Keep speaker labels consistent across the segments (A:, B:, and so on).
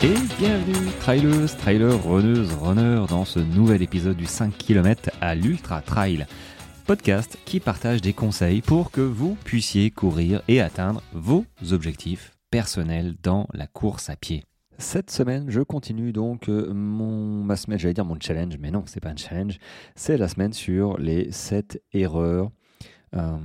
A: Et bienvenue, trailers, trailers, runneuses, runners, dans ce nouvel épisode du 5 km à l'Ultra Trail. Podcast qui partage des conseils pour que vous puissiez courir et atteindre vos objectifs personnels dans la course à pied. Cette semaine, je continue donc euh, mon, ma semaine, j'allais dire mon challenge, mais non, c'est pas un challenge, c'est la semaine sur les 7 erreurs euh,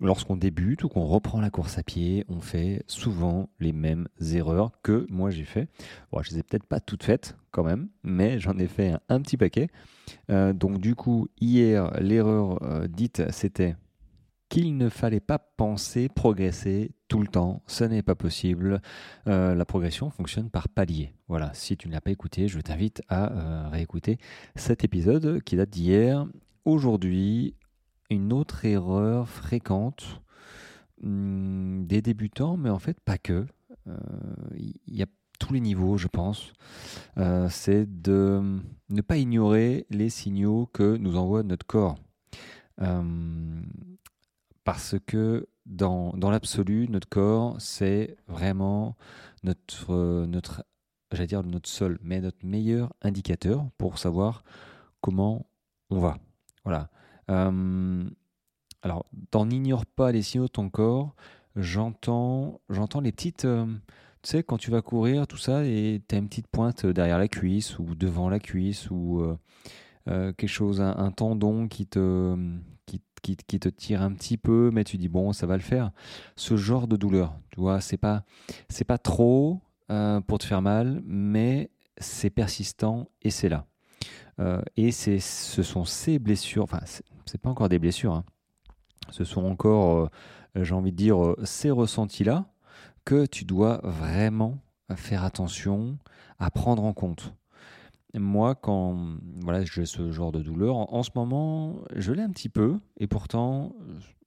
A: lorsqu'on débute ou qu'on reprend la course à pied, on fait souvent les mêmes erreurs que moi j'ai fait. Bon, je les ai peut-être pas toutes faites quand même, mais j'en ai fait un, petit paquet. Euh, donc du coup, hier, l'erreur euh, dite, c'était qu'il ne fallait pas penser progresser tout le temps. Ce n'est pas possible. la progression fonctionne par palier. Voilà, si tu ne l'as pas écouté, je t'invite à réécouter cet épisode qui date d'hier. Aujourd'hui, une autre erreur fréquente hmm, des débutants, mais en fait pas que. Il euh, y a tous les niveaux, je pense. Euh, c'est de ne pas ignorer les signaux que nous envoie notre corps. Euh, parce que dans, dans l'absolu, notre corps, c'est vraiment notre, notre, j'allais dire notre seul, mais notre meilleur indicateur pour savoir comment on va. Voilà. Euh, alors, t'en ignores pas les signaux de ton corps. J'entends, j'entends les petites. Euh, tu sais, quand tu vas courir, tout ça, et tu as une petite pointe derrière la cuisse ou devant la cuisse ou euh, quelque chose, un, tendon qui te, qui, qui, te tire un petit peu, mais tu dis bon, ça va le faire. Ce genre de douleur, tu vois, c'est pas, c'est pas trop pour te faire mal, mais c'est persistant et c'est là. et ce sont ces blessures, enfin, c'est pas encore des blessures. Hein. Ce sont encore, euh, j'ai envie de dire, euh, ces ressentis-là que tu dois vraiment faire attention à prendre en compte. Moi, quand voilà, j'ai ce genre de douleur, en, ce moment, je l'ai un petit peu, et pourtant,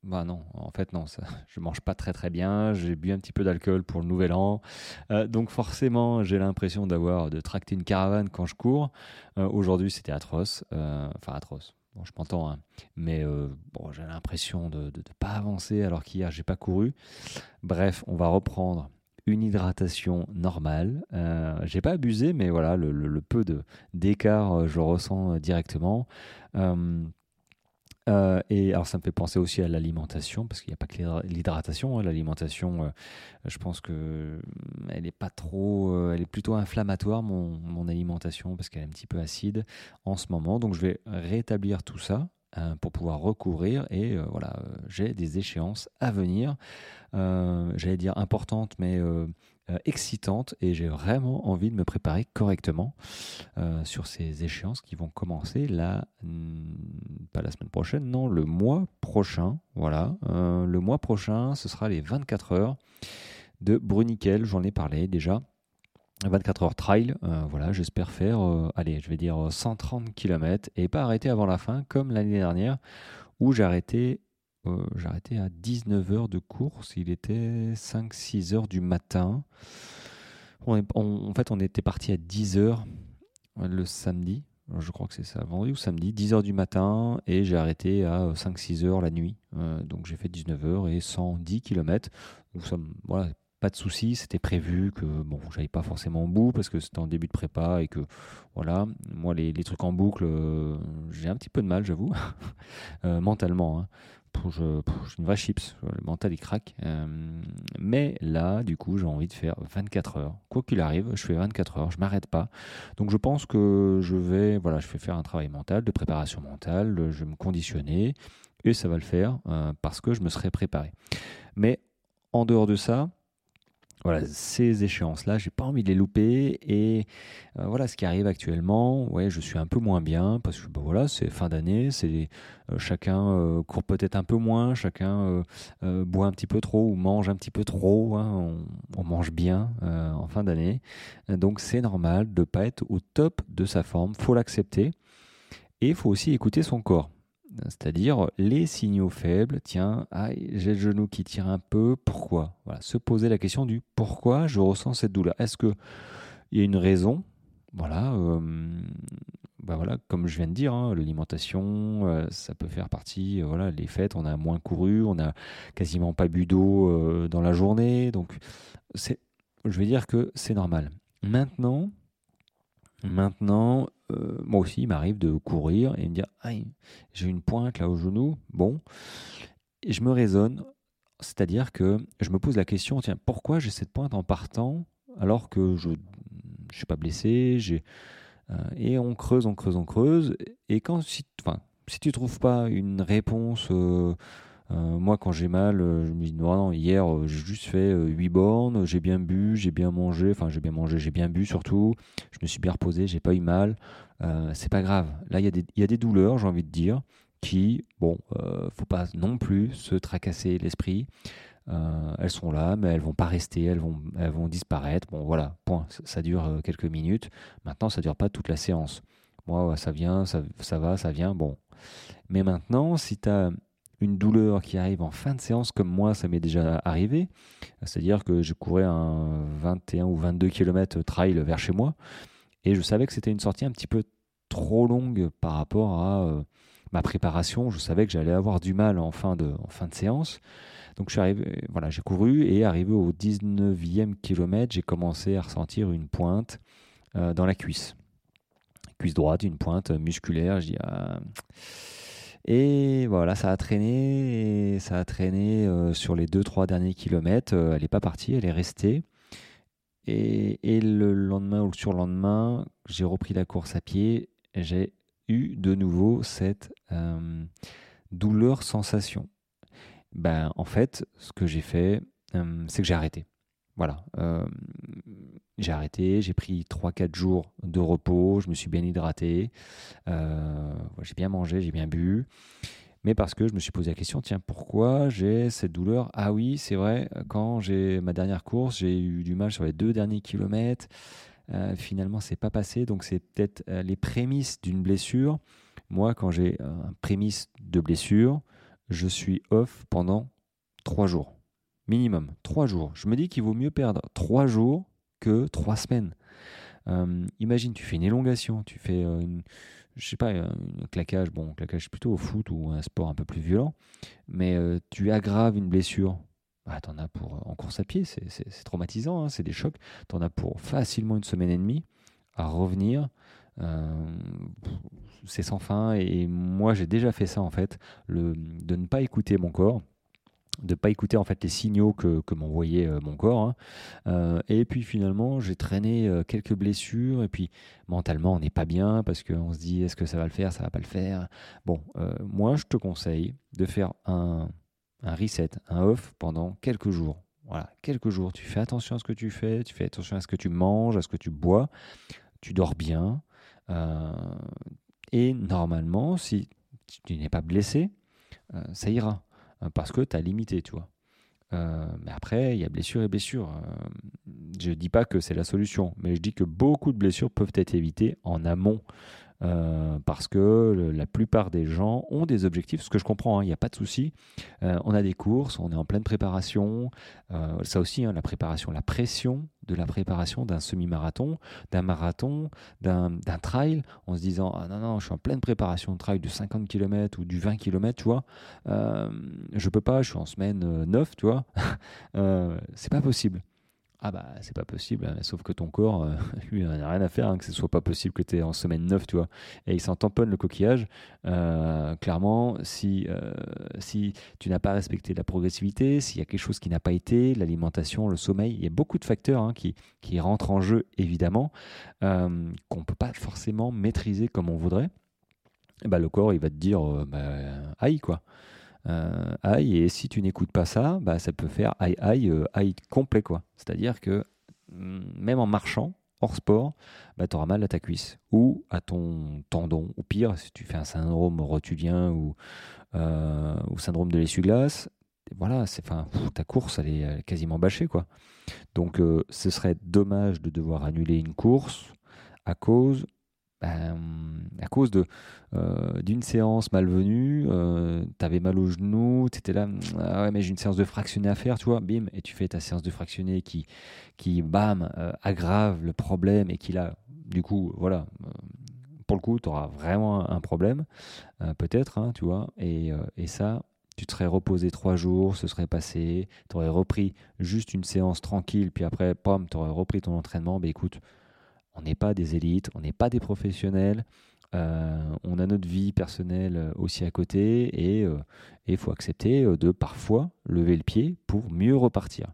A: bah non, en fait non, ça, je mange pas très très bien, j'ai bu un petit peu d'alcool pour le nouvel an, euh, donc forcément j'ai l'impression d'avoir de tracter une caravane quand je cours. Aujourd'hui c'était atroce, enfin atroce. Bon, je m'entends, hein. mais euh, j'ai l'impression de ne pas avancer alors qu'hier, j'ai pas couru. Bref, on va reprendre une hydratation normale. Euh, j'ai pas abusé, mais voilà, le, peu d'écart, euh, je le ressens directement. Euh, et alors ça me fait penser aussi à l'alimentation, parce qu'il n'y a pas que l'hydratation. Hein. L'alimentation, euh, je pense que euh, elle est pas trop, elle est plutôt inflammatoire mon, mon alimentation parce qu'elle est un petit peu acide en ce moment. Donc je vais rétablir tout ça pour pouvoir recouvrir et voilà, j'ai des échéances à venir. J'allais dire importantes, mais euh, excitante et j'ai vraiment envie de me préparer correctement euh, sur ces échéances qui vont commencer là, hmm, pas la semaine prochaine, non, le mois prochain. Voilà, euh, le mois prochain, ce sera les 24 heures de Bruniquel, j'en ai parlé déjà. 24 heures trail, voilà, j'espère faire, allez, je vais dire 130 km et pas arrêter avant la fin comme l'année dernière où arrêté euh, arrêté à 19h de course. Il était 5-6 h du matin. en fait, on était parti à 10h le samedi. Je crois que c'est ça, vendredi ou samedi, 10h du matin, et j'ai arrêté à 5-6 h la nuit. Euh, donc j'ai fait 19h et 110 km. Donc ça, voilà, pas de souci, c'était prévu que bon, j'aille pas forcément au bout parce que c'était en début de prépa et que voilà, moi les, trucs en boucle, euh, j'ai un petit peu de mal, j'avoue, mentalement. Hein je, suis une vraie chips, le mental il craque. Euh, mais là, du coup, j'ai envie de faire 24 heures. Quoi qu'il arrive, je fais 24 heures, je m'arrête pas. Donc je pense que je vais, voilà, je vais faire un travail mental, de préparation mentale, je vais me conditionner et ça va le faire euh, parce que je me serai préparé. Mais en dehors de ça, voilà, ces échéances-là, j'ai pas envie de les louper. Et euh, voilà, ce qui arrive actuellement, ouais, je suis un peu moins bien parce que bah, voilà, c'est fin d'année, euh, chacun euh, court peut-être un peu moins, chacun boit un petit peu trop ou mange un petit peu trop. Hein, on, mange bien en fin d'année, donc c'est normal de pas être au top de sa forme. Faut l'accepter et faut aussi écouter son corps. C'est-à-dire les signaux faibles, tiens, j'ai le genou qui tire un peu, pourquoi? Voilà, Se poser la question du pourquoi je ressens cette douleur. Est-ce qu'il y a une raison? Voilà, euh, bah voilà, comme je viens de dire, hein, l'alimentation, euh, ça peut faire partie. Euh, voilà, les fêtes, on a moins couru, on a quasiment pas bu d'eau dans la journée, donc c'est, je vais dire que c'est normal. maintenant, maintenant, moi aussi, il m'arrive de courir et me dire, j'ai une pointe là au genou. Bon, et je me raisonne, c'est-à-dire que je me pose la question, tiens, pourquoi j'ai cette pointe en partant alors que je ne suis pas blessé, j'ai et on creuse, on creuse, on creuse. Et quand si, si tu trouves pas une réponse euh, moi, quand j'ai mal, euh, je me dis non, non hier, euh, j'ai juste fait 8 bornes, j'ai bien bu, j'ai bien mangé, enfin, j'ai bien mangé, j'ai bien bu surtout, je me suis bien reposé, j'ai pas eu mal. c'est pas grave. Là, il y, y, a des douleurs, j'ai envie de dire, qui, bon, faut pas non plus se tracasser l'esprit. elles sont là, mais elles vont pas rester, elles vont, elles vont disparaître. Bon, voilà, point. Ça, dure quelques minutes. Maintenant, ça dure pas toute la séance. Moi, ça vient, ça, ça va, ça vient. Bon. Mais maintenant, si tu as une douleur qui arrive en fin de séance, comme moi, ça m'est déjà arrivé. C'est-à-dire que je courais un 21 ou 22 km trail vers chez moi et je savais que c'était une sortie un petit peu trop longue par rapport à euh, ma préparation. Je savais que j'allais avoir du mal en fin de, en fin de séance. Donc je suis arrivé, voilà, j'ai couru et arrivé au 19e kilomètre, j'ai commencé à ressentir une pointe euh, dans la cuisse. Cuisse droite, une pointe musculaire. Je dis, ah, et voilà, ça a traîné, ça a traîné euh, sur les 2-3 derniers kilomètres. Euh, elle n'est pas partie, elle est restée. Et, le lendemain ou le surlendemain, j'ai repris la course à pied. J'ai eu de nouveau cette euh, douleur sensation. Ben, en fait, ce que j'ai fait, c'est que j'ai arrêté. Voilà. J'ai arrêté, j'ai pris 3-4 jours de repos, je me suis bien hydraté, euh, j'ai bien mangé, j'ai bien bu. Mais parce que je me suis posé la question, tiens, pourquoi j'ai cette douleur? Ah oui, c'est vrai, quand j'ai ma dernière course, j'ai eu du mal sur les deux derniers kilomètres. Euh, finalement, c'est pas passé, donc c'est peut-être euh, les prémices d'une blessure. Moi, quand j'ai un prémisse de blessure, je suis off pendant 3 jours. Minimum, 3 jours. Je me dis qu'il vaut mieux perdre 3 jours que trois semaines. Euh, imagine, tu fais une élongation, tu fais euh, une, je sais pas, un claquage, bon, claquage plutôt au foot ou un sport un peu plus violent, mais euh, tu aggraves une blessure. Bah, en as pour, en course à pied, c'est traumatisant, hein, c'est des chocs. Tu en as pour facilement une semaine et demie à revenir. c'est sans fin et moi j'ai déjà fait ça en fait, de ne pas écouter mon corps de pas écouter en fait les signaux que, m'envoyait euh, mon corps. Hein. Euh, et puis finalement, j'ai traîné euh, quelques blessures et puis mentalement, on n'est pas bien parce qu'on se dit est-ce que ça va le faire, ça va pas le faire? Bon, moi, je te conseille de faire un, un reset, un off pendant quelques jours. Voilà, quelques jours. Tu fais attention à ce que tu fais, tu fais attention à ce que tu manges, à ce que tu bois, tu dors bien. et normalement, si tu n'es pas blessé, ça ira. Euh, parce que tu as limité, tu vois. Euh, mais après, il y a blessure et blessure. Euh, je ne dis pas que c'est la solution, mais je dis que beaucoup de blessures peuvent être évitées en amont euh, parce que la plupart des gens ont des objectifs, ce que je comprends, hein, il n'y a pas de souci. Euh, on a des courses, on est en pleine préparation. Euh, ça aussi, hein, la préparation, la pression de la préparation d'un semi-marathon, d'un marathon, d'un trail, en se disant ah non non, je suis en pleine préparation de trail de 50 km ou du 20 km, tu vois. je peux pas, je suis en semaine 9, tu vois. c'est pas possible. Ah bah c'est pas possible, hein. sauf que ton corps, euh, lui, n'a rien à faire hein, que ce soit pas possible que tu es en semaine 9, tu vois. Et il s'en tamponne le coquillage. Euh, clairement, si, euh, si tu n'as pas respecté la progressivité, s'il y a quelque chose qui n'a pas été, l'alimentation, le sommeil, il y a beaucoup de facteurs hein, qui, rentrent en jeu, évidemment, qu'on peut pas forcément maîtriser comme on voudrait. bah, le corps, il va te dire, bah, aïe quoi euh, aïe, et si tu n'écoutes pas ça, bah, ça peut faire aïe, aïe, euh, aïe complet, quoi. C'est-à-dire que mm, même en marchant, hors sport, bah, tu auras mal à ta cuisse ou à ton tendon. Ou pire, si tu fais un syndrome rotulien ou, euh, syndrome de l'essuie-glace, voilà, c'est, enfin, ta course, elle est, quasiment bâchée, quoi. Donc, ce serait dommage de devoir annuler une course à cause ben, à cause de euh, d'une séance malvenue, euh, t'avais mal au genou, t'étais là, ah ouais mais j'ai une séance de fractionné à faire, tu vois, bim, et tu fais ta séance de fractionné qui, qui bam, euh, aggrave le problème et qui là, du coup, voilà, euh, pour le coup, tu auras vraiment un problème, peut-être, hein, tu vois, et, et ça, tu te serais reposé trois jours, ce serait passé, tu aurais repris juste une séance tranquille, puis après, pom, tu aurais repris ton entraînement, ben écoute, on n'est pas des élites, on n'est pas des professionnels. on a notre vie personnelle aussi à côté et il faut accepter de parfois lever le pied pour mieux repartir.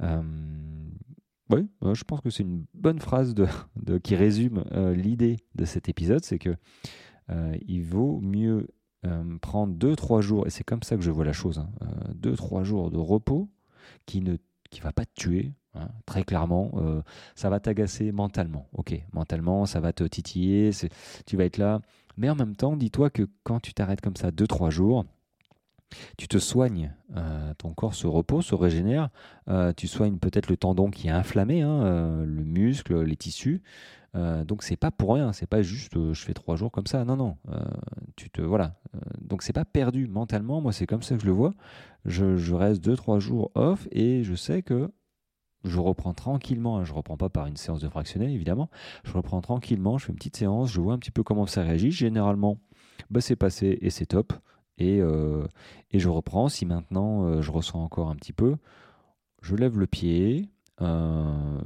A: oui, je pense que c'est une bonne phrase qui résume l'idée de cet épisode, c'est que il vaut mieux prendre 2-3 jours, et c'est comme ça que je vois la chose, 2-3 hein, jours de repos qui ne va pas te tuer, hein, très clairement. Euh, ça va t'agacer mentalement. Ok, mentalement, ça va te titiller, tu vas être là. Mais en même temps, dis-toi que quand tu t'arrêtes comme ça 2-3 jours, tu te soignes, euh, ton corps se repose, se régénère, euh, tu soignes peut-être le tendon qui est inflammé, hein, le muscle, les tissus. donc c'est pas pour rien, c'est pas juste je fais trois jours comme ça. Non non, tu te voilà. donc c'est pas perdu mentalement. Moi c'est comme ça que je le vois je, reste 2-3 jours off et je sais que je reprends tranquillement. Je ne reprends pas par une séance de fractionné, évidemment. Je reprends tranquillement, je fais une petite séance, je vois un petit peu comment ça réagit. Généralement, bah, c'est passé et c'est top. Et, euh, je reprends. Si maintenant euh, je ressens encore un petit peu, je lève le pied euh,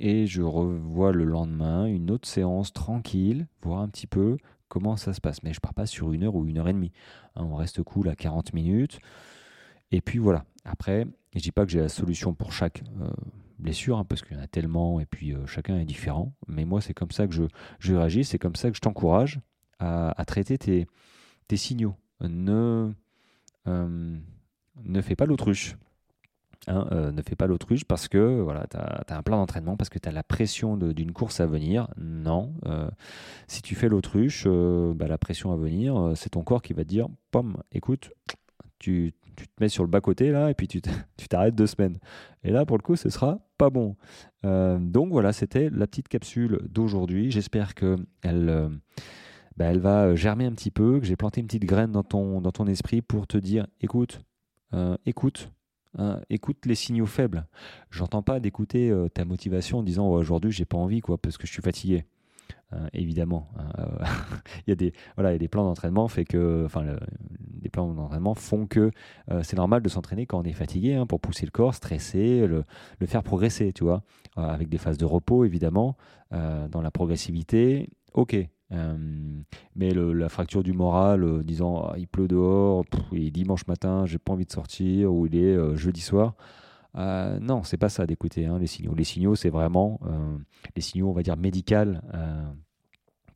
A: et je revois le lendemain une autre séance tranquille, voir un petit peu comment ça se passe. Mais je pars pas sur une heure ou une heure et demie. Hein, on reste cool à 40 minutes. Et puis voilà. Après, je dis pas que j'ai la solution pour chaque euh, blessure, hein, parce qu'il y en a tellement, et puis euh, chacun est différent. Mais moi, c'est comme ça que je, réagis, c'est comme ça que je t'encourage à, traiter tes, signaux. Ne, euh, ne fais pas l'autruche. Hein, ne fais pas l'autruche parce que voilà, tu as, un plan d'entraînement, parce que tu as la pression d'une course à venir. Non. si tu fais l'autruche, bah, la pression à venir, c'est ton corps qui va te dire, pomme, écoute, tu, tu te mets sur le bas-côté là et puis tu t'arrêtes deux semaines. Et là, pour le coup, ce sera pas bon. Euh, donc voilà, c'était la petite capsule d'aujourd'hui. J'espère que euh, bah, elle va germer un petit peu, que j'ai planté une petite graine dans ton, esprit pour te dire écoute, euh, écoute. Hein, écoute les signaux faibles. J'entends pas d'écouter ta motivation en disant aujourd'hui j'ai pas envie quoi parce que je suis fatigué. Euh, évidemment. Hein, euh, il y a des voilà, il y a des plans d'entraînement fait que, enfin, plans d'entraînement font que euh, c'est normal de s'entraîner quand on est fatigué hein, pour pousser le corps, stresser, le, faire progresser, tu vois, avec des phases de repos évidemment, dans la progressivité. Ok, mais la fracture du moral, disant ah, il pleut dehors, il est dimanche matin, j'ai pas envie de sortir, ou il est jeudi soir, euh, non, c'est pas ça d'écouter hein, les signaux. Les signaux, c'est vraiment euh, les signaux, on va dire, médicales. Euh,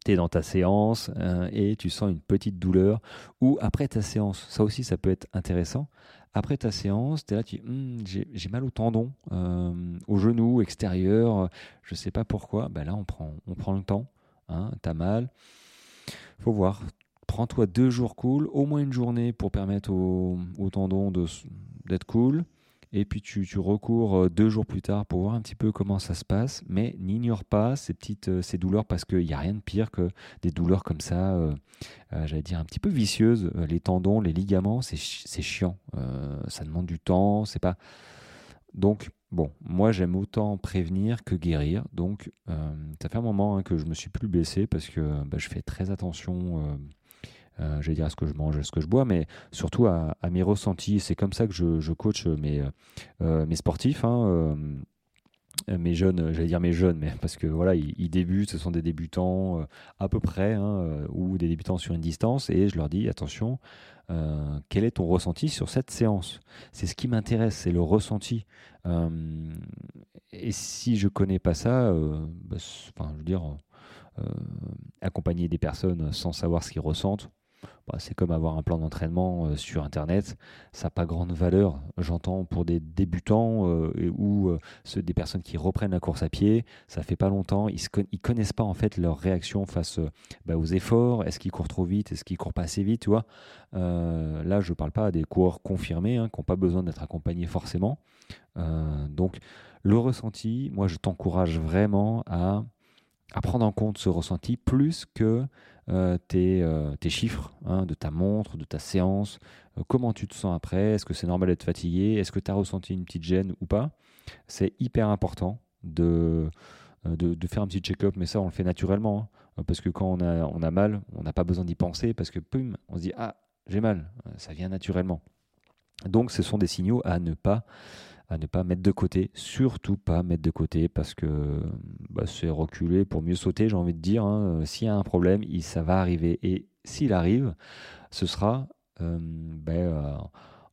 A: tu es dans ta séance et tu sens une petite douleur. Ou après ta séance, ça aussi, ça peut être intéressant. Après ta séance, tu es là, tu hum, j'ai mal au tendon, au genou extérieur, je sais pas pourquoi. Ben là, on prend, on prend le temps. Hein, tu as mal. faut voir. Prends-toi deux jours cool, au moins une journée pour permettre au, au tendon d'être cool et puis tu, recours euh, deux jours plus tard pour voir un petit peu comment ça se passe, mais n'ignore pas ces petites euh, ces douleurs parce qu'il n'y a rien de pire que des douleurs comme ça, euh, j'allais dire un petit peu vicieuses. Les tendons, les ligaments, c'est chiant, ça demande du temps, c'est pas. Donc bon, moi j'aime autant prévenir que guérir. Donc ça fait un moment hein, que je me suis plus blessé parce que bah, je fais très attention euh, j'allais dire à ce que je mange, à ce que je bois, mais surtout à, mes ressentis. C'est comme ça que je, je coach mes, euh, mes sportifs. Hein, euh, mes jeunes, j'allais dire mes jeunes, mais parce que voilà, ils, débutent, ce sont des débutants à peu près, hein, ou des débutants sur une distance, et je leur dis attention, quel est ton ressenti sur cette séance? C'est ce qui m'intéresse, c'est le ressenti. et si je connais pas ça, bah, enfin, je veux dire, accompagner des personnes sans savoir ce qu'ils ressentent, bah, c'est comme avoir un plan d'entraînement euh, sur Internet. Ça n'a pas grande valeur, j'entends, pour des débutants euh, ou euh, des personnes qui reprennent la course à pied. Ça fait pas longtemps. Ils ne connaissent pas en fait leur réaction face bah, aux efforts. Est-ce qu'ils courent trop vite? Est-ce qu'ils courent pas assez vite tu vois? Là, je ne parle pas à des coureurs confirmés hein, qui n'ont pas besoin d'être accompagnés forcément. donc, le ressenti, moi, je t'encourage vraiment à à prendre en compte ce ressenti plus que euh, euh, tes, chiffres hein, de ta montre, de ta séance, euh, comment tu te sens après, est-ce que c'est normal d'être fatigué, est-ce que tu as ressenti une petite gêne ou pas. C'est hyper important de, de, faire un petit check-up, mais ça on le fait naturellement, hein, parce que quand on a, on a mal, on n'a pas besoin d'y penser, parce que pum, on se dit ah j'ai mal, ça vient naturellement. Donc ce sont des signaux à ne pas à ne pas mettre de côté, surtout pas mettre de côté parce que bah, c'est reculer pour mieux sauter, j'ai envie de dire. Hein. S'il y a un problème, ça va arriver. Et s'il arrive, ce sera euh, ben, euh,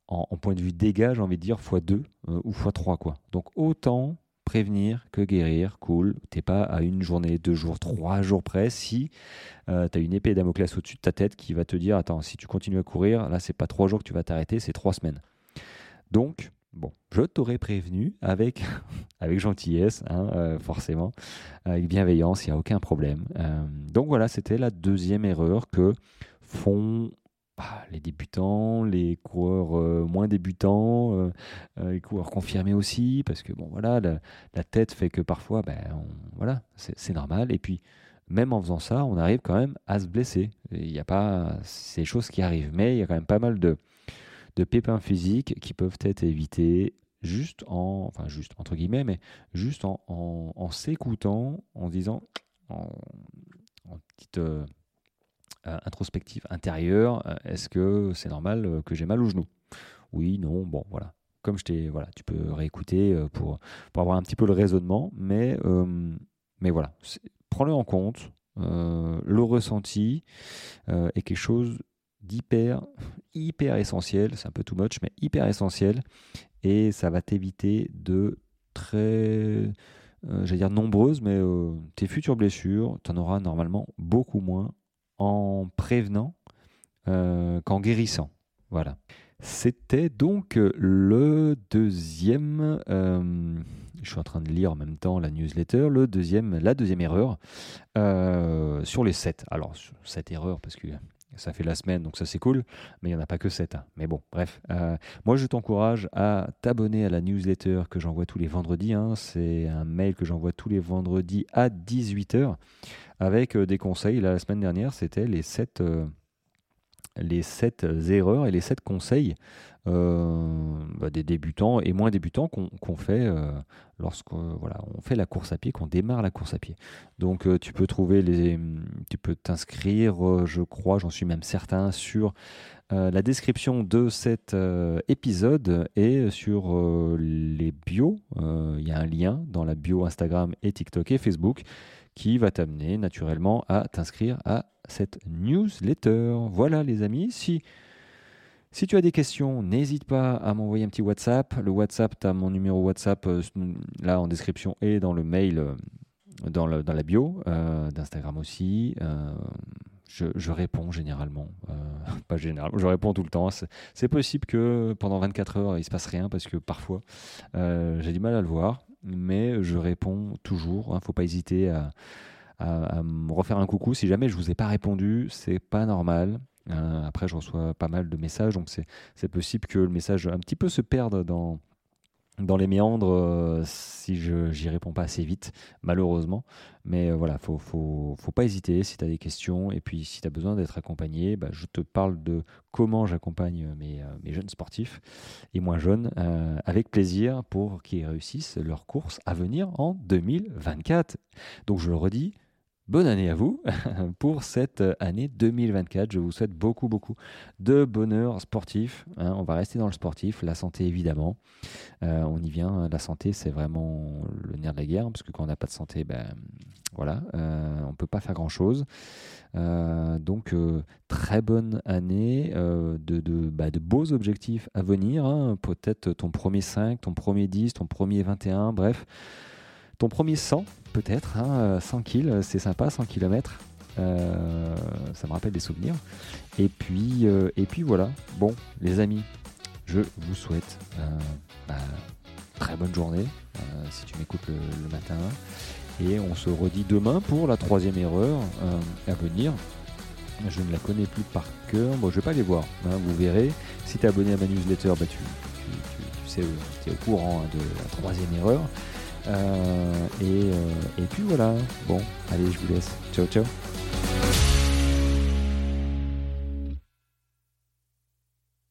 A: en, point de vue dégâts, j'ai envie de dire, x2 euh, ou x3. Quoi. Donc autant prévenir que guérir, cool. T'es pas à une journée, deux jours, trois jours près. Si tu as une épée Damoclès au-dessus de ta tête qui va te dire, attends, si tu continues à courir, là c'est pas trois jours que tu vas t'arrêter, c'est trois semaines. Donc Bon, je t'aurais prévenu avec, avec gentillesse, hein, euh, forcément, avec bienveillance, il n'y a aucun problème. Euh, donc voilà, c'était la deuxième erreur que font bah, les débutants, les coureurs euh, moins débutants, les coureurs confirmés aussi, parce que bon voilà, la, tête fait que parfois, ben, voilà, c'est normal. Et puis, même en faisant ça, on arrive quand même à se blesser. Il n'y a pas ces choses qui arrivent, mais il y a quand même pas mal de de pépins physiques qui peuvent être évités juste en, enfin juste entre guillemets, mais juste en, s'écoutant, en disant, en, petite euh, euh, introspective intérieure, euh, est-ce que c'est normal que j'ai mal au genou? Oui, non, bon, voilà. Comme je t'ai, voilà, tu peux réécouter pour, pour avoir un petit peu le raisonnement, mais, mais voilà, prends-le en compte. le ressenti est quelque chose hyper essentiel, c'est un peu too much, mais hyper essentiel, et ça va t'éviter de très, euh, j'allais dire nombreuses, mais euh, tes futures blessures, tu en auras normalement beaucoup moins en prévenant euh, qu'en guérissant. Voilà. C'était donc le deuxième. je suis en train de lire en même temps la newsletter. Le deuxième, la deuxième erreur sur les sept. Alors, cette erreur, parce que ça fait la semaine, donc ça c'est cool, mais il n'y en a pas que 7. Hein. Mais bon, bref. Euh, moi, je t'encourage à t'abonner à la newsletter que j'envoie tous les vendredis. Hein. C'est un mail que j'envoie tous les vendredis à 18h avec euh, des conseils. la semaine dernière, c'était les 7 les sept erreurs et les sept conseils euh, bah, des débutants et moins débutants qu'on fait euh, lorsqu'on voilà, on fait la course à pied, qu'on démarre la course à pied. Donc euh, tu peux trouver les, tu peux t'inscrire, je crois, j'en suis même certain, sur la description de cet épisode et sur les bios. Il y a un lien dans la bio Instagram et TikTok et Facebook qui va t'amener naturellement à t'inscrire à cette newsletter. Voilà les amis, si, si tu as des questions, n'hésite pas à m'envoyer un petit WhatsApp. Le WhatsApp, tu as mon numéro WhatsApp euh, là en description et dans le mail, euh, dans, la bio, euh, d'Instagram aussi. Je, réponds généralement, pas généralement, je réponds tout le temps. C'est possible que pendant 24 heures, il se passe rien parce que parfois, j'ai du mal à le voir, mais je réponds toujours. Il ne faut pas hésiter à, à, me refaire un coucou. Si jamais je vous ai pas répondu, c'est pas normal. Euh, après, je reçois pas mal de messages, donc c'est possible que le message un petit peu se perde dans, dans les méandres euh, si je j'y réponds pas assez vite, malheureusement. Mais euh, voilà, faut, faut, faut pas hésiter si tu as des questions. Et puis, si tu as besoin d'être accompagné, bah, je te parle de comment j'accompagne mes, mes, jeunes sportifs et moins jeunes avec plaisir pour qu'ils réussissent leur course à venir en 2024. Donc, je le redis, bonne année à vous pour cette année 2024. Je vous souhaite beaucoup, beaucoup de bonheur sportif. Hein. on va rester dans le sportif, la santé évidemment. Euh, on y vient. La santé, c'est vraiment le nerf de la guerre, parce que quand on n'a pas de santé, ben voilà, euh, on peut pas faire grand chose. Euh, donc très bonne année, de, bah, de, beaux objectifs à venir. Hein. Peut-être ton premier 5, ton premier 10, ton premier 21, bref. Ton premier 100, peut-être, 100 hein, kills, c'est sympa, 100 km. Euh, ça me rappelle des souvenirs. Et puis, euh, et puis voilà. Bon, les amis, je vous souhaite euh, bah, très bonne journée si tu m'écoutes le, matin. Et on se redit demain pour la troisième erreur à venir. Je ne la connais plus par cœur. Bon, je vais pas les voir. Hein, vous verrez. Si tu es abonné à ma newsletter, bah, tu, sais, tu es au courant hein, de la troisième erreur. Euh, euh, et puis voilà. Bon, allez, je vous laisse. Ciao, ciao.